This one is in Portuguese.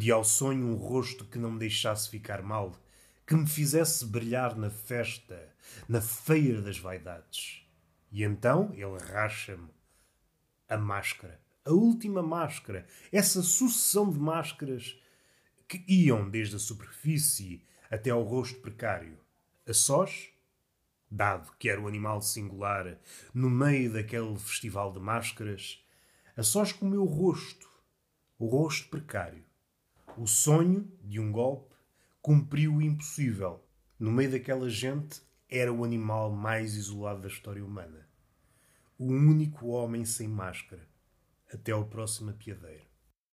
Pedi ao sonho um rosto que não me deixasse ficar mal, que me fizesse brilhar na festa, na feira das vaidades. E então ele racha-me a máscara, a última máscara, essa sucessão de máscaras que iam desde a superfície até ao rosto precário. A sós, dado que era o animal singular no meio daquele festival de máscaras, a sós com o meu rosto, o rosto precário. O sonho de um golpe cumpriu o impossível. No meio daquela gente, era o animal mais isolado da história humana. O único homem sem máscara. Até ao próximo apiadeiro.